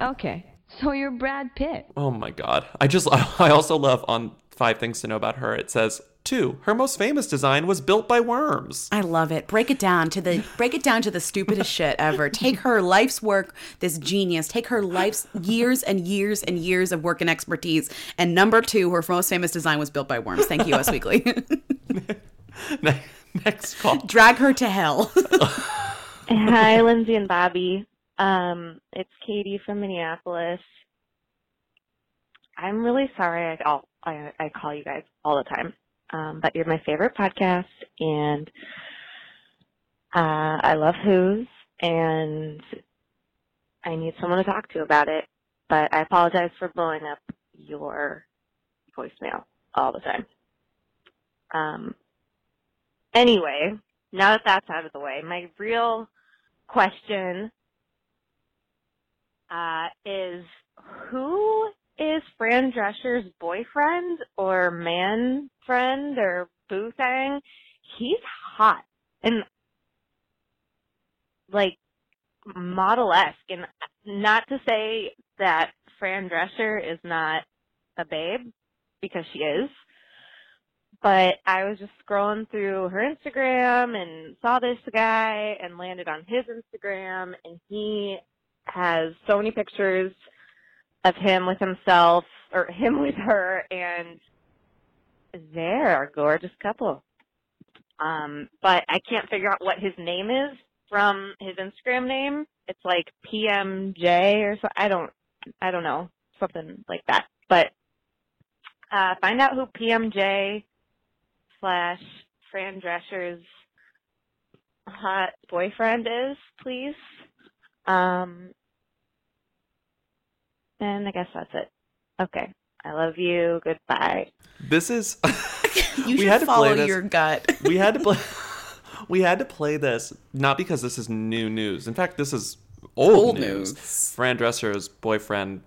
Speaker 12: Okay, so you're Brad Pitt.
Speaker 2: oh my god! I just I also love on Five Things to Know About Her. It says two. Her most famous design was built by worms.
Speaker 5: I love it. Break it down to the break it down to the stupidest shit ever. Take her life's work, this genius. Take her life's years and years and years of work and expertise. And number two, her most famous design was built by worms. Thank you, Us Weekly. <laughs>
Speaker 2: Next call.
Speaker 5: Drag her to hell. <laughs>
Speaker 11: Hi, Lindsay and Bobby. Um, it's Katie from Minneapolis. I'm really sorry I, call I, I call you guys all the time, um, but you're my favorite podcast, and uh, I love Who's, and I need someone to talk to about it. But I apologize for blowing up your voicemail all the time. Um, Anyway, now that that's out of the way, my real question uh, is who is Fran Drescher's boyfriend or man friend or boo thing? He's hot and like model esque, and not to say that Fran Drescher is not a babe because she is. But I was just scrolling through her Instagram and saw this guy and landed on his Instagram and he has so many pictures of him with himself or him <laughs> with her and they're a gorgeous couple. Um, but I can't figure out what his name is from his Instagram name. It's like PMJ or so. I don't, I don't know, something like that. But uh, find out who PMJ slash Fran Drescher's hot boyfriend is, please. Um, and I guess that's it. Okay. I love you. Goodbye.
Speaker 2: This is <laughs> <laughs>
Speaker 5: You
Speaker 2: we
Speaker 5: should
Speaker 2: had to
Speaker 5: follow
Speaker 2: play this.
Speaker 5: your gut. <laughs>
Speaker 2: we had to play we had to play this not because this is new news. In fact, this is old,
Speaker 5: Old
Speaker 2: news.
Speaker 5: news.
Speaker 2: Fran Drescher's boyfriend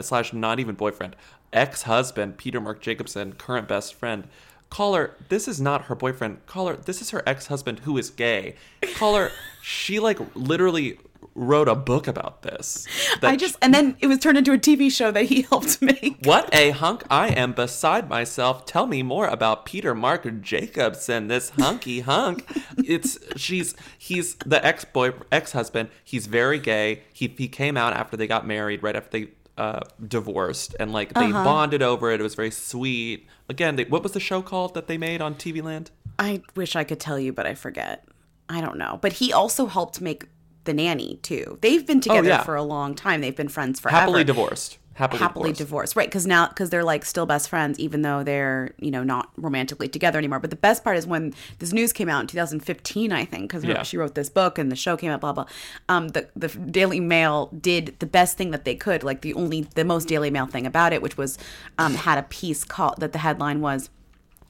Speaker 2: slash not even boyfriend, ex husband Peter Mark Jacobson, current best friend. Caller, this is not her boyfriend. Caller, this is her ex husband who is gay. Caller, she like literally wrote a book about this.
Speaker 5: I just and then it was turned into a TV show that he <laughs> helped make.
Speaker 2: What a hunk I am beside myself. Tell me more about Peter Mark Jacobson, this hunky hunk. It's she's he's the ex boy ex husband. He's very gay. He he came out after they got married, right after they uh, divorced, and like they
Speaker 5: Uh-huh.
Speaker 2: bonded over it. It was very sweet. Again, they, what was the show called that they made on TV Land?
Speaker 5: I wish I could tell you, but I forget. I don't know. But he also helped make the nanny too. They've been together
Speaker 2: Oh, yeah.
Speaker 5: for a long time. They've been friends forever.
Speaker 2: Happily divorced. Happily,
Speaker 5: happily
Speaker 2: divorced.
Speaker 5: divorced. right because now because they're like still best friends even though they're you know not romantically together anymore but the best part is when this news came out in 2015 i think because
Speaker 2: Yeah.
Speaker 5: she wrote this book and the show came out blah blah um the the daily mail did the best thing that they could like the only the most daily mail thing about it which was um had a piece called that the headline was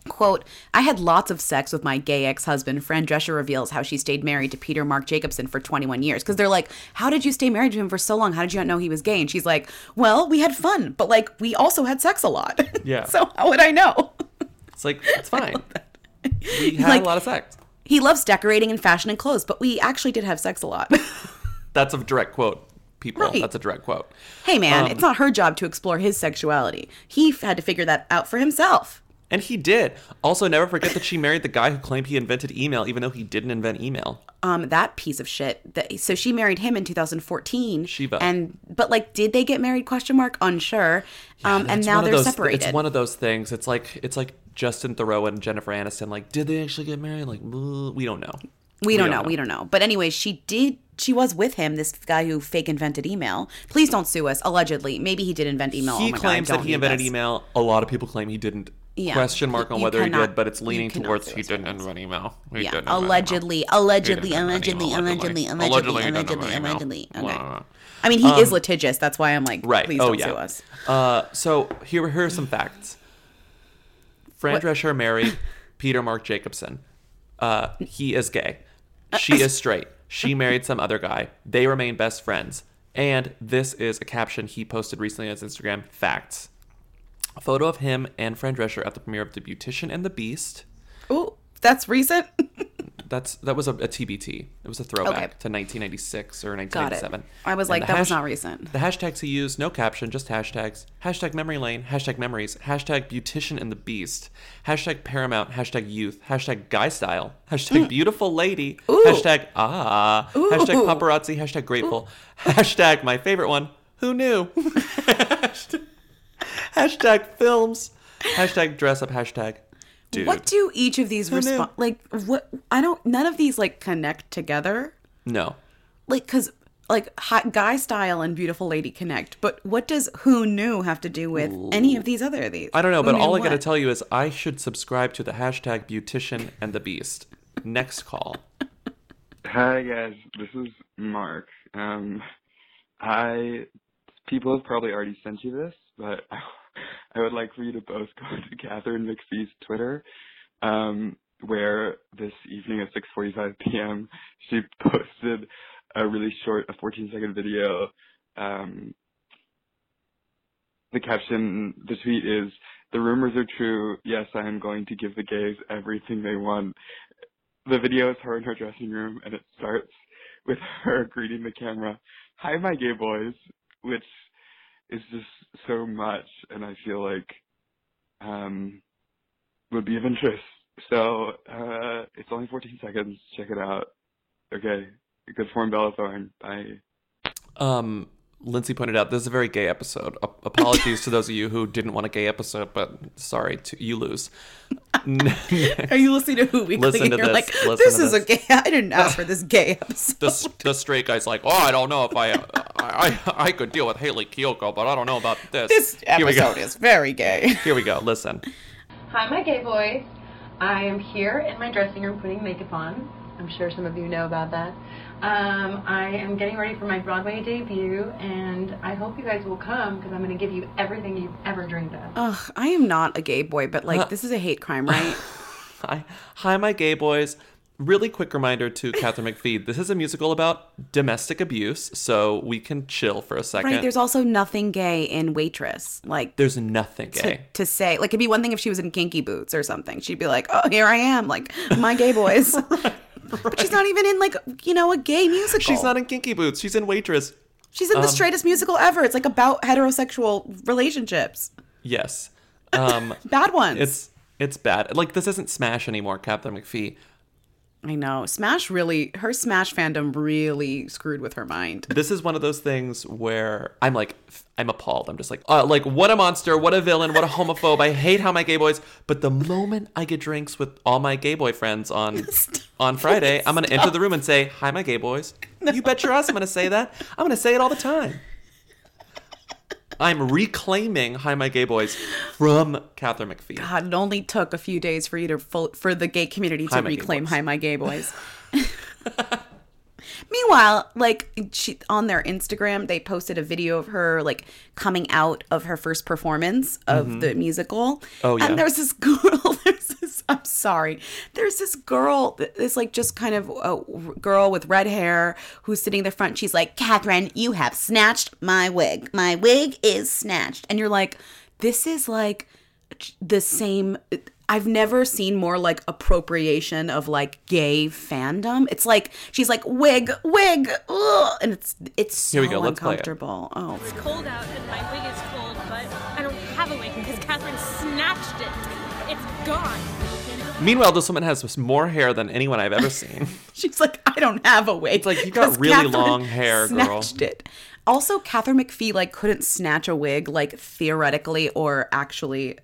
Speaker 5: Quote, I had lots of sex with my gay ex husband. Fran Drescher reveals how she stayed married to Peter Mark Jacobson for 21 years. Because they're like, How did you stay married to him for so long? How did you not know he was gay? And she's like, Well, we had fun, but like, we also had sex a lot. <laughs>
Speaker 2: Yeah.
Speaker 5: so how would I know?
Speaker 2: It's like it's fine. <laughs> We had
Speaker 5: Like-
Speaker 2: a lot of sex.
Speaker 5: He loves decorating and fashion and clothes, but we actually did have sex a lot. <laughs>
Speaker 2: That's a direct quote. People,
Speaker 5: Right.
Speaker 2: that's a direct quote.
Speaker 5: hey, man,
Speaker 2: Um,
Speaker 5: it's not her job to explore his sexuality. He had to figure that out for himself.
Speaker 2: And he did. Also, never forget that she married the guy who claimed he invented email, even though he didn't invent email.
Speaker 5: um that piece of shit that so she married him in 2014
Speaker 2: Shiva.
Speaker 5: and but like did they get married question mark unsure um and now they're
Speaker 2: those-
Speaker 5: separated
Speaker 2: It's one of those things. It's like it's like Justin Theroux and Jennifer Aniston. Like, did they actually get married? Like, we don't know.
Speaker 5: we don't know we don't know but anyway she did she was with him this guy who fake invented email please don't sue us allegedly maybe he did invent email
Speaker 2: He
Speaker 5: oh
Speaker 2: claims
Speaker 5: God,
Speaker 2: that he invented email. A lot of people claim he didn't.
Speaker 5: Yeah.
Speaker 2: Question mark on
Speaker 5: You
Speaker 2: whether he did, but it's leaning towards he didn't invent email. He
Speaker 5: yeah
Speaker 2: didn't invent email.
Speaker 5: allegedly allegedly allegedly allegedly allegedly
Speaker 2: Allegedly
Speaker 5: allegedly allegedly okay
Speaker 2: blah.
Speaker 5: i mean he is
Speaker 2: Um,
Speaker 5: litigious that's why i'm like
Speaker 2: Right.
Speaker 5: please
Speaker 2: oh
Speaker 5: don't
Speaker 2: yeah.
Speaker 5: sue us
Speaker 2: Uh, so here, here are some facts. Fran
Speaker 5: What?
Speaker 2: Drescher married <laughs> Peter Mark Jacobson. Uh, he is gay. She is straight. She married some other guy. They remain best friends. And this is a caption he posted recently on his Instagram. Facts. A photo of him and Fran Drescher at the premiere of The Beautician and the Beast.
Speaker 5: oh that's recent <laughs>
Speaker 2: That's that was a, a TBT. It was a throwback
Speaker 5: Okay.
Speaker 2: to 1996 or
Speaker 5: Got it.
Speaker 2: 1997.
Speaker 5: I was
Speaker 2: And
Speaker 5: like, that was not recent.
Speaker 2: The hashtags he used, no caption, just hashtags. Hashtag memory lane, hashtag memories, hashtag beautician and the beast, hashtag paramount, hashtag youth, hashtag guy style, hashtag <laughs> beautiful lady, hashtag ah, hashtag paparazzi, hashtag grateful, hashtag my favorite one, who knew? hashtag, <laughs> hashtag films, hashtag dress up, hashtag dude.
Speaker 5: What do each of these respond like? What I don't. None of these like connect together.
Speaker 2: No.
Speaker 5: Like, cause like hot guy style and beautiful lady connect. But what does who knew have to do with any of these other of these?
Speaker 2: I don't know,
Speaker 5: Who
Speaker 2: but
Speaker 5: knew
Speaker 2: all I gotta tell you is I should subscribe to the hashtag beautician and the beast. Next call.
Speaker 13: Hi guys, this is Mark. Um, I people have probably already sent you this, but I <laughs> would like for you to both go <laughs> to Katharine McPhee's Twitter, um, where this evening at 6:45 p.m. She <laughs> posted a really short, a 14 second video. Um, the caption, the tweet is, "The rumors are true. Yes, I am going to give the gays everything they want." The video is her in her dressing room, and it starts with her greeting the camera, "Hi, my gay boys," which is just so much, and I feel like um, would be of interest. So uh, it's only 14 seconds. Check it out. Okay, good form, Bella Thorne. Bye.
Speaker 2: Um, Lindsay pointed out this is a very gay episode. A- apologies to those of you who didn't want a gay episode, but sorry, to, you lose. <laughs>
Speaker 5: Are you listening to Who Weekly?
Speaker 2: Listen to
Speaker 5: You're
Speaker 2: this.
Speaker 5: like,
Speaker 2: Listen
Speaker 5: this
Speaker 2: to
Speaker 5: is a gay. I didn't ask for this gay <laughs> episode.
Speaker 2: the, <laughs> the straight guy's like, oh, I don't know if I, I, I, I could deal with Hayley Kiyoko, but I don't know about this.
Speaker 5: This
Speaker 2: Here we go.
Speaker 5: episode is very gay.
Speaker 2: Here we go. Listen.
Speaker 14: Hi, my gay boys. I am here in my dressing room putting makeup on. I'm sure some of you know about that. Um, I am getting ready for my Broadway debut, and I hope you guys will come because I'm going to give you everything you've ever dreamed of.
Speaker 5: Ugh, I am not a gay boy, but like, this is a hate crime, right? <laughs>
Speaker 2: Hi, hi, my gay boys. Really quick reminder to <laughs> Katharine McPhee. This is a musical about domestic abuse, so we can chill for a second.
Speaker 5: right. There's also nothing gay in Waitress. Like,
Speaker 2: There's nothing
Speaker 5: to,
Speaker 2: gay.
Speaker 5: to say. Like, it'd be one thing if she was in Kinky Boots or something. She'd be like, oh, here I am, like, my gay boys. <laughs> But she's not even in, like, you know, a gay musical.
Speaker 2: She's not in Kinky Boots. She's in Waitress.
Speaker 5: She's in the
Speaker 2: Um,
Speaker 5: straightest musical ever. It's like about heterosexual relationships.
Speaker 2: Yes. Um, <laughs>
Speaker 5: Bad ones.
Speaker 2: It's it's bad. Like this isn't Smash anymore, Captain McPhee.
Speaker 5: I know. Smash really, her Smash fandom really screwed with her mind.
Speaker 2: This is one of those things where I'm like, I'm appalled. I'm just like, uh, like what a monster, what a villain, what a homophobe. I hate how my gay boys. But the moment I get drinks with all my gay boy friends on <laughs> on Friday, I'm gonna enter the room and say, "Hi, my gay boys." <laughs> You bet your ass I'm gonna say that. I'm gonna say it all the time. I'm reclaiming "Hi, my gay boys" from Katharine McPhee.
Speaker 5: God, it only took a few days for you to full, for the gay community to
Speaker 2: Hi,
Speaker 5: reclaim "Hi, my gay boys." <laughs> <laughs> Meanwhile, like she on their Instagram, they posted a video of her like coming out of her first performance of
Speaker 2: Mhm.
Speaker 5: the musical.
Speaker 2: Oh, yeah.
Speaker 5: And there's this <laughs> girl. There's this. I'm sorry. There's this girl. This like just kind of a girl with red hair who's sitting in the front. She's like, Katharine, you have snatched my wig. My wig is snatched. And you're like, this is like the same I've never seen more like appropriation of like gay fandom. It's like she's like wig, wig, ugh, and it's it's so
Speaker 2: Here we go, let's play it.
Speaker 5: uncomfortable. Oh,
Speaker 15: It's cold out and my wig is cold, but I don't have a wig because Katharine snatched it. It's gone.
Speaker 2: Meanwhile, this woman has more hair than anyone I've ever seen. <laughs>
Speaker 5: she's like, I don't have a wig. It's
Speaker 2: like you got really long hair, girl.
Speaker 5: snatched it. Also, Katharine McPhee like couldn't snatch a wig like theoretically or actually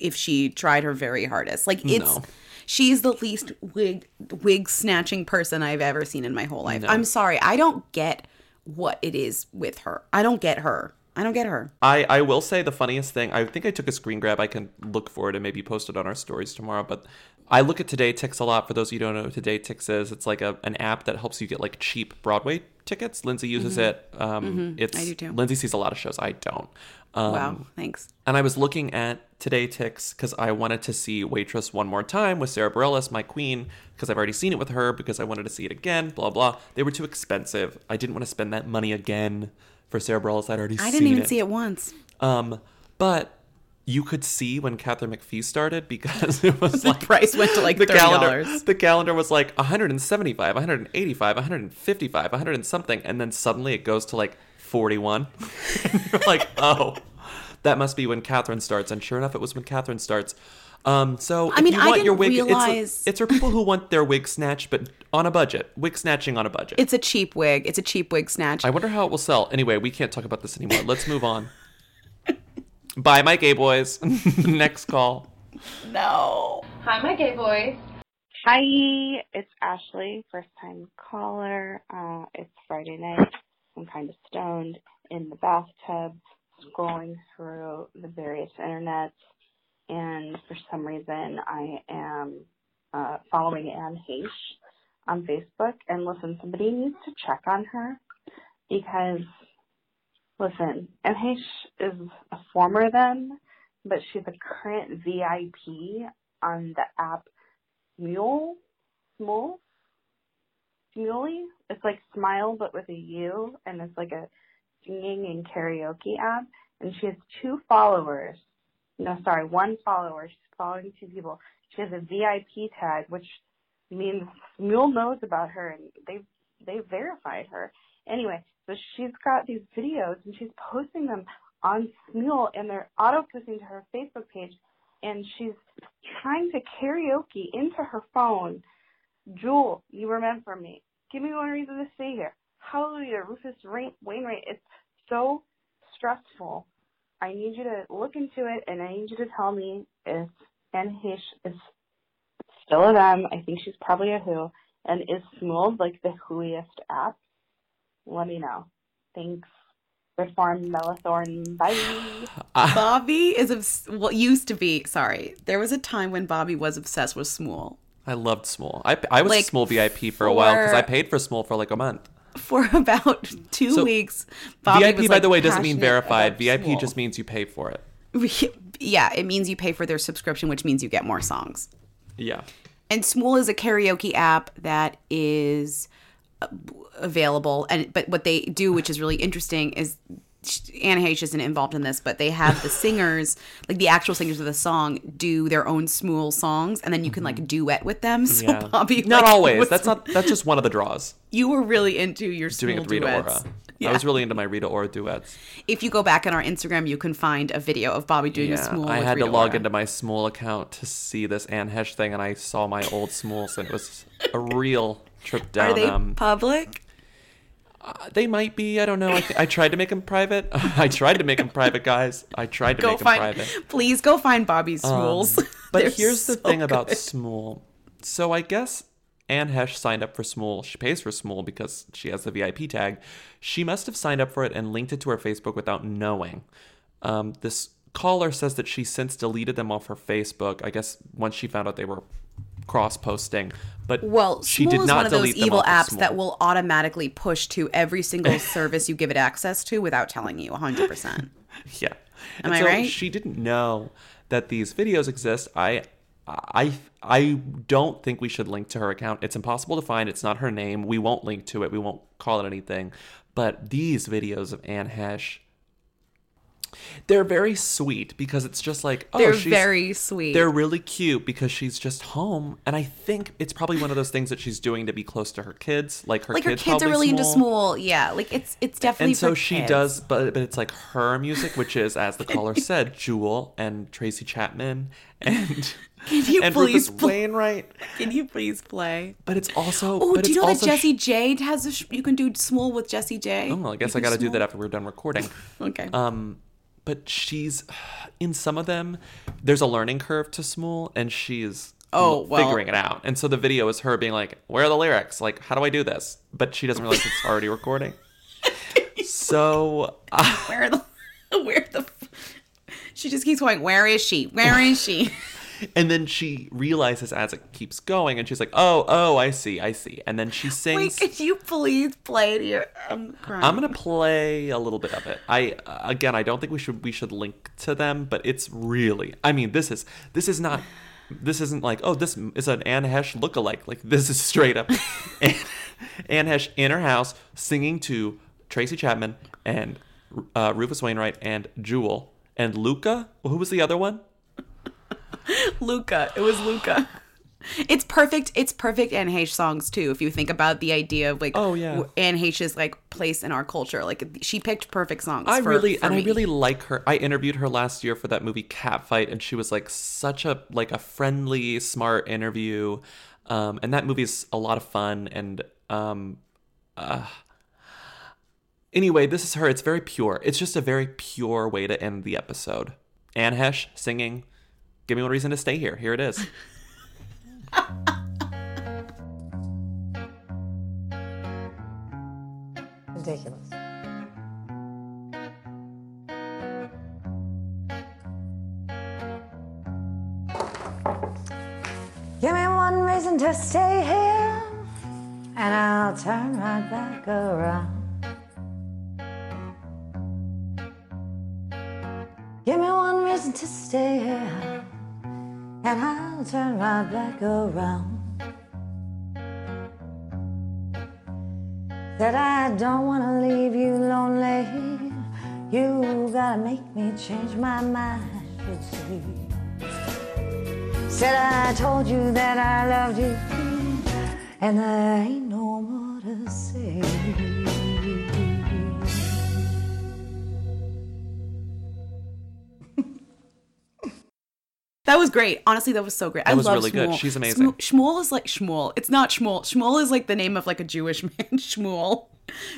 Speaker 5: if she tried her very hardest. Like it's
Speaker 2: No.
Speaker 5: she's the least wig wig snatching person I've ever seen in my whole life.
Speaker 2: No.
Speaker 5: I'm sorry, I don't get what it is with her. I don't get her. I don't get her.
Speaker 2: I, I will say the funniest thing, I think I took a screen grab. I can look for it and maybe post it on our stories tomorrow. But I look at TodayTix a lot. For those of you who don't know what TodayTix is, it's like a, an app that helps you get like cheap Broadway tickets. Lindsay uses
Speaker 5: Mhm.
Speaker 2: it. Um,
Speaker 5: Mhm.
Speaker 2: It's
Speaker 5: I do too.
Speaker 2: Lindsay sees a lot of shows. I don't. Um,
Speaker 5: Wow, thanks.
Speaker 2: And I was looking at TodayTix because I wanted to see Waitress one more time with Sarah Bareilles, my queen, because I've already seen it with her because I wanted to see it again, blah, blah. They were too expensive. I didn't want to spend that money again for Sarah Bareilles. I'd already
Speaker 5: I
Speaker 2: seen
Speaker 5: didn't even
Speaker 2: it.
Speaker 5: see it once.
Speaker 2: Um, but you could see when Katharine McPhee started because it <laughs> was
Speaker 5: The
Speaker 2: like
Speaker 5: price went to, like,
Speaker 2: the calendar.
Speaker 5: $30.
Speaker 2: The calendar was like 175, 185, 155, 100 and something, and then suddenly it goes to like 41. you're <laughs> like, oh, that must be when Katharine starts. And sure enough, it was when Katharine starts. Um, so
Speaker 5: I
Speaker 2: if
Speaker 5: mean,
Speaker 2: you
Speaker 5: I
Speaker 2: want your
Speaker 5: didn't
Speaker 2: wig, it's-
Speaker 5: realize-
Speaker 2: it's, for people who want their wig snatched, but on a budget. Wig snatching on a budget.
Speaker 5: It's a cheap wig. It's a cheap wig snatch.
Speaker 2: I wonder how it will sell. Anyway, we can't talk about this anymore. Let's move on. Bye, my gay boys. <laughs> Next call.
Speaker 5: No.
Speaker 14: Hi, my gay boys.
Speaker 16: Hi, it's Ashley, first time caller. Uh, it's Friday night. I'm kind of stoned in the bathtub, scrolling through the various internets, and for some reason I am uh, following Anne Heche on Facebook. And listen, somebody needs to check on her because, listen, Anne Heche is a former them, but she's a current VIP on the app Mule. Smule. Smuley. It's like Smile but with a U, and it's like a singing and karaoke app. And she has two followers. No, sorry, one follower. She's following two people. She has a VIP tag, which means Smule knows about her, and they they verified her. Anyway, so she's got these videos, and she's posting them on Smule, and they're auto posting to her Facebook page. And she's trying to karaoke into her phone. Jewel, you for me. Give me one reason to stay here. Hallelujah, Rufus Rain- Wainwright. It's so stressful. I need you to look into it, and I need you to tell me if Anne Heche is still a them. I think she's probably a who. And is Smule like the whoiest app? Let me know. Thanks. Good farm, Bella Thorne. Bye. <sighs> Ah.
Speaker 5: Bobby is obs- well used to be. Sorry, there was a time when Bobby was obsessed with Smule.
Speaker 2: I loved Smule. I, I was
Speaker 5: Like,
Speaker 2: a Smule VIP for a while because I paid for Smule for like a month.
Speaker 5: For <laughs> about two
Speaker 2: So,
Speaker 5: weeks, Bobby
Speaker 2: VIP,
Speaker 5: was,
Speaker 2: by the way, doesn't mean verified. VIP just means you pay for it. <laughs>
Speaker 5: yeah, it means you pay for their subscription, which means you get more songs.
Speaker 2: Yeah.
Speaker 5: And Smule is a karaoke app that is uh, available, and but what they do, which is really interesting, is Anna Heche isn't involved in this, but they have the <laughs> singers, like the actual singers of the song, do their own Smule songs, and then you can like duet with them. <laughs> So
Speaker 2: Mm-hmm. yeah.
Speaker 5: Bobby,
Speaker 2: not
Speaker 5: like,
Speaker 2: always.
Speaker 5: was-
Speaker 2: That's not. That's just one of the draws.
Speaker 5: You were really into your
Speaker 2: Doing it with Rita
Speaker 5: duets.
Speaker 2: Ora.
Speaker 5: Yeah.
Speaker 2: I was really into my Rita Ora duets.
Speaker 5: If you go back on our Instagram, you can find a video of Bobby doing a
Speaker 2: Yeah,
Speaker 5: Smule.
Speaker 2: I
Speaker 5: with
Speaker 2: had to log
Speaker 5: Ora.
Speaker 2: into my Smule account to see this Anne Heche thing, and I saw my old Smules, and it was a real trip down.
Speaker 5: Are they
Speaker 2: um,
Speaker 5: public?
Speaker 2: Uh, they might be. I don't know. I, th- I tried to make them private. <laughs> I tried to make them private, guys. I tried to
Speaker 5: Go
Speaker 2: make them private.
Speaker 5: please go find Bobby's
Speaker 2: Um, <laughs> but
Speaker 5: They're
Speaker 2: here's the
Speaker 5: so
Speaker 2: thing about
Speaker 5: good.
Speaker 2: Smule. So I guess Anne Heche signed up for Smule. She pays for Smule because she has the VIP tag. She must have signed up for it and linked it to her Facebook without knowing. Um, this caller says that she since deleted them off her Facebook. I guess once she found out they were cross posting. But
Speaker 5: Well,
Speaker 2: she
Speaker 5: Smule
Speaker 2: did
Speaker 5: is
Speaker 2: not
Speaker 5: one of those evil
Speaker 2: of
Speaker 5: apps
Speaker 2: Smule.
Speaker 5: that will automatically push to every single <laughs> service you give it access to without telling you 100%. <laughs>
Speaker 2: Yeah.
Speaker 5: Am
Speaker 2: And
Speaker 5: I
Speaker 2: so
Speaker 5: right?
Speaker 2: She didn't know that these videos exist. I I I don't think we should link to her account. It's impossible to find. It's not her name. We won't link to it. We won't call it anything. But these videos of Anne Heche they're very sweet because it's just like oh
Speaker 5: They're
Speaker 2: she's,
Speaker 5: very sweet.
Speaker 2: They're really cute because she's just home, and I think it's probably one of those things that she's doing to be close to her kids. Like her
Speaker 5: like her
Speaker 2: kids,
Speaker 5: kids are really into Smule. Yeah, like it's it's definitely
Speaker 2: and so she
Speaker 5: kids.
Speaker 2: does but but it's like her music which is as the caller <laughs> said jewel and tracy chapman and
Speaker 5: Can <laughs> you
Speaker 2: and
Speaker 5: please
Speaker 2: Rufus
Speaker 5: pl-
Speaker 2: wainwright
Speaker 5: Can you please play?
Speaker 2: but it's also
Speaker 5: Oh,
Speaker 2: but
Speaker 5: do you know that
Speaker 2: also
Speaker 5: Jessie J has a sh- you can do Smule with Jessie J?
Speaker 2: oh well, i guess i gotta do that after we're done recording <laughs>
Speaker 5: Okay.
Speaker 2: um but she's in some of them there's a learning curve to smule and she's
Speaker 5: Oh, well-
Speaker 2: figuring it out. And so the video is her being like where are the lyrics? Like how do i do this? But she doesn't realize it's already recording. <laughs> So uh,
Speaker 5: Where the <laughs> where the She just keeps going, "Where is she? Where is she?" <laughs>
Speaker 2: And then she realizes as it keeps going, and she's like, "Oh, oh, I see, I see." And then she
Speaker 5: Wait,
Speaker 2: sings.
Speaker 5: could you please play it here? I'm crying.
Speaker 2: I'm gonna play a little bit of it. I again, I don't think we should we should link to them, but it's really. I mean, this is this is not. This isn't like oh, this is an Anne Heche lookalike. Like this is straight up <laughs> Anne, Anne Heche in her house singing to Tracy Chapman and uh, Rufus Wainwright and Jewel and Luka. Who was the other one? <laughs>
Speaker 5: Luka. It was Luka. It's perfect. It's perfect Anne Heche songs too. If you think about the idea of like,
Speaker 2: Oh, yeah.
Speaker 5: Anne Heche's like place in our culture, like she picked perfect songs.
Speaker 2: I
Speaker 5: for-
Speaker 2: really
Speaker 5: for
Speaker 2: and I really like her. I interviewed her last year for that movie Catfight, and she was like such a like a friendly, smart interview. Um, and that movie's a lot of fun. And um, uh, anyway, this is her. It's very pure. It's just a very pure way to end the episode. Anne Heche singing. Give me one reason to stay here. Here it is. <laughs>
Speaker 17: Ridiculous. Give me one reason to stay here, and I'll turn right back around. Give me one reason to stay here, and I'll turn right back around. Said I don't wanna leave you lonely. You gotta make me change my mind, see. Said I told you that I loved you, and I. ain't
Speaker 5: That was great. Honestly, that was so great.
Speaker 2: That
Speaker 5: I
Speaker 2: was
Speaker 5: love
Speaker 2: really good.
Speaker 5: Shmuel.
Speaker 2: She's amazing.
Speaker 5: Shmuel, Shmuel is like Shmuel. It's not Shmuel. Shmuel is like the name of like a Jewish <laughs> man. Shmuel.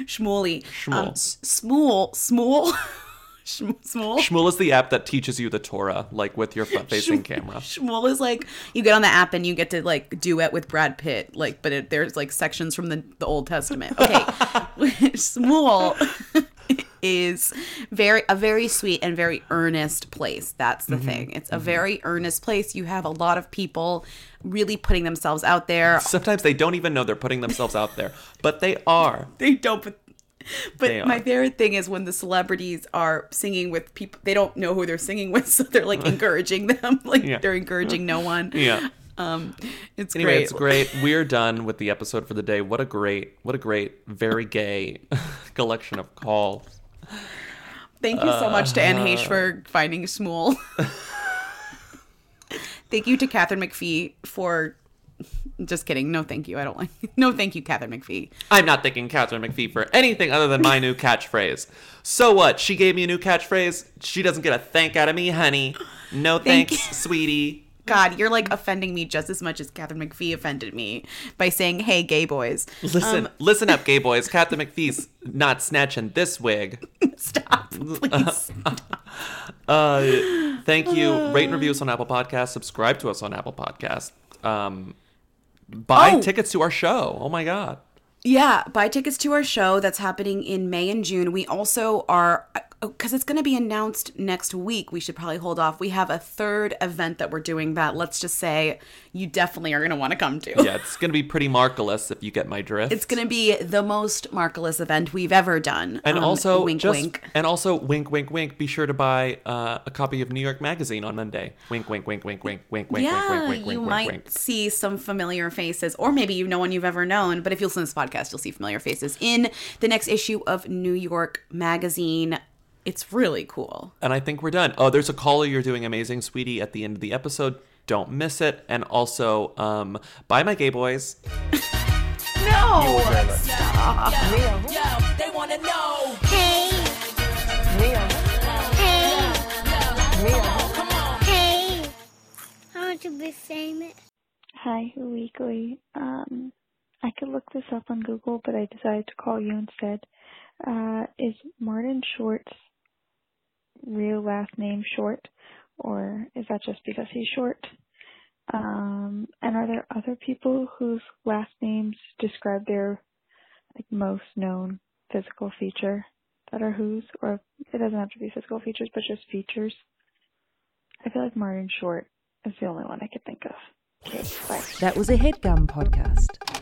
Speaker 5: Shmueli.
Speaker 2: Shmuel.
Speaker 5: Um, s- Smool. Smool. <laughs> Shm- Smool.
Speaker 2: Shmuel is the app that teaches you the Torah, like with your front-facing camera. <laughs>
Speaker 5: Shmuel is like you get on the app and you get to like duet with Brad Pitt, like, but it, there's like sections from the, the Old Testament. Okay, Shmuel is very a very sweet and very earnest place. That's the
Speaker 2: Mhm.
Speaker 5: thing. It's a very earnest place. You have a lot of people really putting themselves out there.
Speaker 2: Sometimes they don't even know they're putting themselves out there, but they are. <laughs>
Speaker 5: They don't. But, but my favorite thing is when the celebrities are singing with people. They don't know who they're singing with, <laughs> so they're like <laughs> encouraging them. Like
Speaker 2: Yeah.
Speaker 5: they're encouraging no one.
Speaker 2: Yeah.
Speaker 5: Um, it's
Speaker 2: Anyway,
Speaker 5: great.
Speaker 2: it's great. We're done with the episode for the day. What a great, what a great, very gay collection of calls.
Speaker 5: Thank you so much to Anne Heche
Speaker 2: Uh,
Speaker 5: for finding Smool. <laughs> thank you to Katharine McPhee for. Just kidding. No, thank you. I don't like. <laughs> No, thank you, Katharine McPhee.
Speaker 2: I'm not thanking Katharine McPhee for anything other than my new catchphrase. So what? She gave me a new catchphrase. She doesn't get a thank out of me, honey. No
Speaker 5: Thank
Speaker 2: thanks, sweetie.
Speaker 5: God, you're like offending me just as much as Katharine McPhee offended me by saying, "Hey, gay boys."
Speaker 2: Listen,
Speaker 5: Um,
Speaker 2: listen up, gay boys. Katharine McPhee's not snatching this wig. <laughs>
Speaker 5: Stop, please. <laughs>
Speaker 2: uh, thank you. Rate and review us on Apple Podcasts. Subscribe to us on Apple Podcasts. Um, buy
Speaker 5: Oh.
Speaker 2: tickets to our show. Oh my god.
Speaker 5: Yeah, buy tickets to our show that's happening in May and June. We also are because it's going to be announced next week. We should probably hold off. We have a third event that we're doing that let's just say you definitely are going to want to come to.
Speaker 2: Yeah, it's gonna be pretty marvelous if you get my drift.
Speaker 5: It's going to be the most marvelous event we've ever done.
Speaker 2: And
Speaker 5: Um,
Speaker 2: also,
Speaker 5: wink,
Speaker 2: just,
Speaker 5: wink.
Speaker 2: and also, wink, wink, wink. Be sure to buy uh, a copy of New York Magazine on Monday. Wink, wink, wink, wink, wink, wink, wink,
Speaker 5: yeah,
Speaker 2: wink, wink, wink,
Speaker 5: you
Speaker 2: wink,
Speaker 5: might
Speaker 2: wink, wink.
Speaker 5: see some familiar faces, or maybe you know one you've ever known. But if you listen to this podcast, you'll see familiar faces in the next issue of New York Magazine. It's really cool.
Speaker 2: And I think we're done. Oh, there's a caller. You're doing amazing, sweetie. At the end of the episode, don't miss it. And also, um, buy my gay boys. <laughs>
Speaker 5: No,
Speaker 3: stop. Yo, yo, they wanna know.
Speaker 4: Hey. Hey.
Speaker 3: Come.
Speaker 4: Hey. I want to be famous.
Speaker 11: Hi, Weekly. Um, I could look this up on Google, but I decided to call you instead. Uh, is Martin Short's real last name Short, or is that just because he's short? Um, and are there other people whose last names describe their like most known physical feature that are whose, or it doesn't have to be physical features, but just features? I feel like Martin Short is the only one I could think of. Okay.
Speaker 1: That was a headgum podcast.